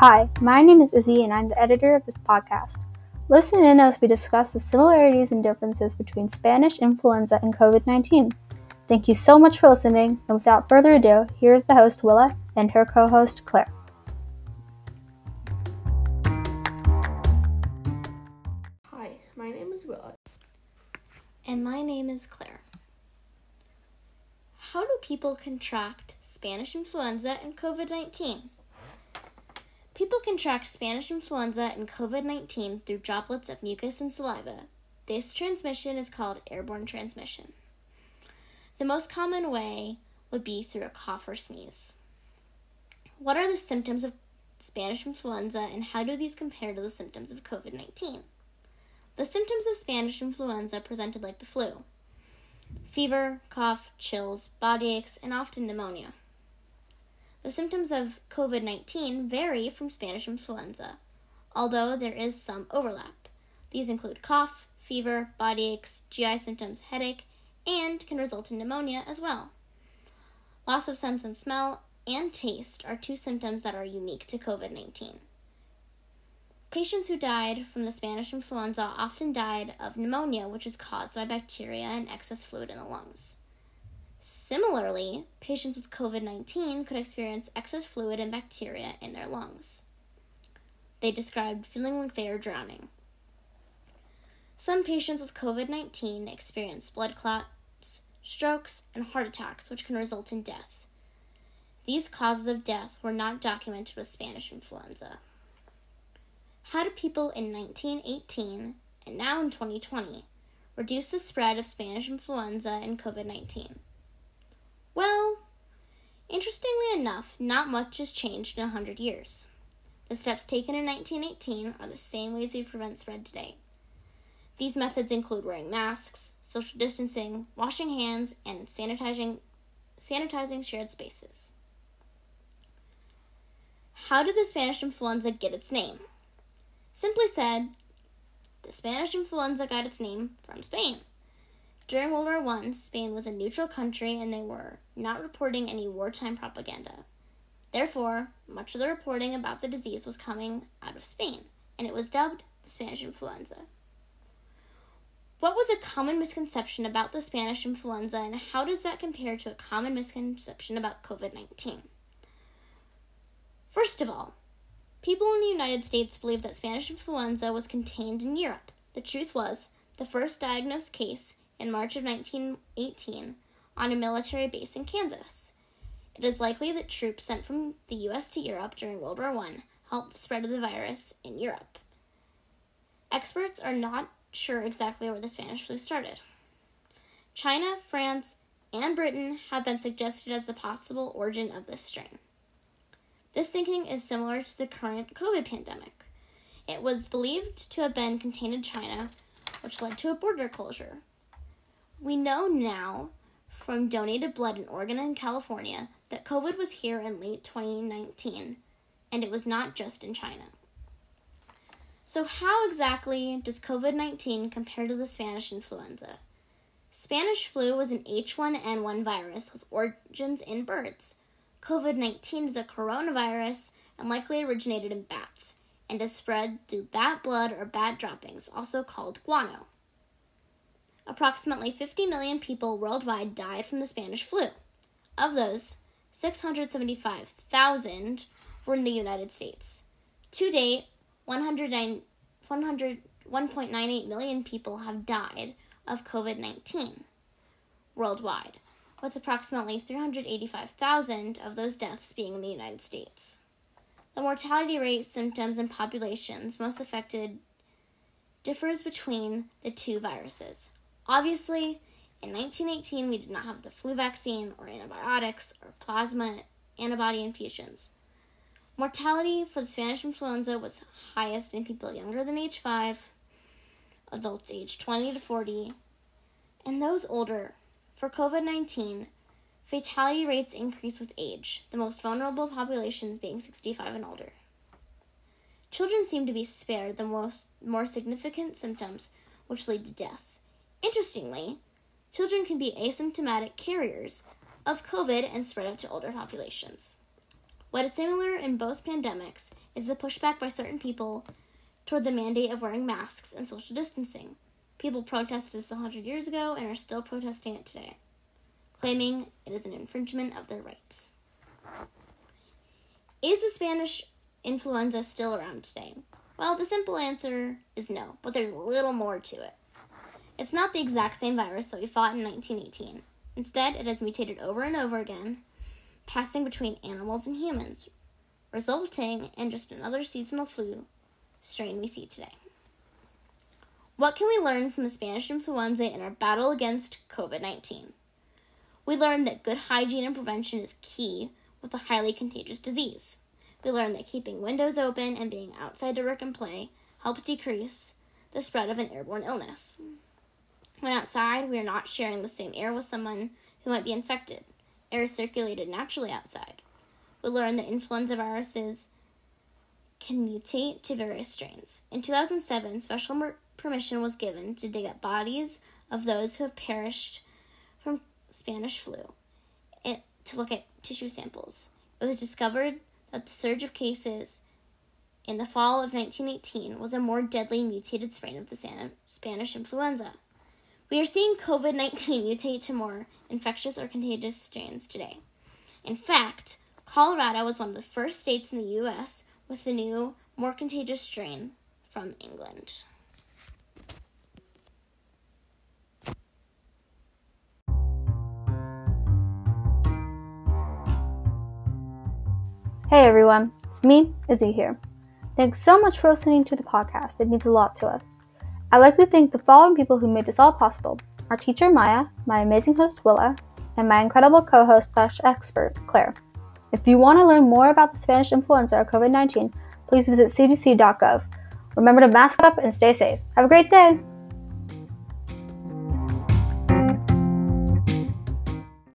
Hi, my name is Izzy and I'm the editor of this podcast. Listen in as we discuss the similarities and differences between Spanish influenza and COVID 19. Thank you so much for listening, and without further ado, here is the host Willa and her co host Claire. Hi, my name is Willa. And my name is Claire. How do people contract Spanish influenza and COVID 19? People contract Spanish influenza and COVID 19 through droplets of mucus and saliva. This transmission is called airborne transmission. The most common way would be through a cough or sneeze. What are the symptoms of Spanish influenza and how do these compare to the symptoms of COVID 19? The symptoms of Spanish influenza presented like the flu fever, cough, chills, body aches, and often pneumonia. The symptoms of COVID 19 vary from Spanish influenza, although there is some overlap. These include cough, fever, body aches, GI symptoms, headache, and can result in pneumonia as well. Loss of sense and smell and taste are two symptoms that are unique to COVID 19. Patients who died from the Spanish influenza often died of pneumonia, which is caused by bacteria and excess fluid in the lungs. Similarly, patients with COVID 19 could experience excess fluid and bacteria in their lungs. They described feeling like they are drowning. Some patients with COVID 19 experience blood clots, strokes, and heart attacks, which can result in death. These causes of death were not documented with Spanish influenza. How do people in 1918 and now in 2020 reduce the spread of Spanish influenza and COVID 19? Well, interestingly enough, not much has changed in a 100 years. The steps taken in 1918 are the same ways we prevent spread today. These methods include wearing masks, social distancing, washing hands, and sanitizing, sanitizing shared spaces. How did the Spanish influenza get its name? Simply said, the Spanish influenza got its name from Spain. During World War I, Spain was a neutral country and they were not reporting any wartime propaganda. Therefore, much of the reporting about the disease was coming out of Spain, and it was dubbed the Spanish influenza. What was a common misconception about the Spanish influenza, and how does that compare to a common misconception about COVID 19? First of all, People in the United States believed that Spanish influenza was contained in Europe. The truth was, the first diagnosed case in March of 1918 on a military base in Kansas. It is likely that troops sent from the US to Europe during World War I helped the spread of the virus in Europe. Experts are not sure exactly where the Spanish flu started. China, France, and Britain have been suggested as the possible origin of this strain. This thinking is similar to the current COVID pandemic. It was believed to have been contained in China, which led to a border closure. We know now from donated blood in Oregon and California that COVID was here in late 2019, and it was not just in China. So, how exactly does COVID 19 compare to the Spanish influenza? Spanish flu was an H1N1 virus with origins in birds. COVID 19 is a coronavirus and likely originated in bats and is spread through bat blood or bat droppings, also called guano. Approximately 50 million people worldwide died from the Spanish flu. Of those, 675,000 were in the United States. To date, 109, 100, 1.98 million people have died of COVID 19 worldwide with approximately 385,000 of those deaths being in the United States. The mortality rate, symptoms, and populations most affected differs between the two viruses. Obviously, in 1918, we did not have the flu vaccine or antibiotics or plasma antibody infusions. Mortality for the Spanish influenza was highest in people younger than age 5, adults aged 20 to 40, and those older for COVID 19, fatality rates increase with age, the most vulnerable populations being 65 and older. Children seem to be spared the most more significant symptoms which lead to death. Interestingly, children can be asymptomatic carriers of COVID and spread it to older populations. What is similar in both pandemics is the pushback by certain people toward the mandate of wearing masks and social distancing. People protested this 100 years ago and are still protesting it today, claiming it is an infringement of their rights. Is the Spanish influenza still around today? Well, the simple answer is no, but there's a little more to it. It's not the exact same virus that we fought in 1918. Instead, it has mutated over and over again, passing between animals and humans, resulting in just another seasonal flu strain we see today. What can we learn from the Spanish influenza in our battle against COVID 19? We learned that good hygiene and prevention is key with a highly contagious disease. We learned that keeping windows open and being outside to work and play helps decrease the spread of an airborne illness. When outside, we are not sharing the same air with someone who might be infected. Air is circulated naturally outside. We learned that influenza viruses can mutate to various strains. In 2007, special permission was given to dig up bodies of those who have perished from Spanish flu to look at tissue samples. It was discovered that the surge of cases in the fall of 1918 was a more deadly mutated strain of the Spanish influenza. We are seeing COVID 19 mutate to more infectious or contagious strains today. In fact, Colorado was one of the first states in the U.S. with the new, more contagious strain from England. Hey everyone, it's me, Izzy here. Thanks so much for listening to the podcast. It means a lot to us. I'd like to thank the following people who made this all possible our teacher Maya, my amazing host Willa, and my incredible co host slash expert Claire. If you want to learn more about the Spanish influenza or COVID 19, please visit cdc.gov. Remember to mask up and stay safe. Have a great day!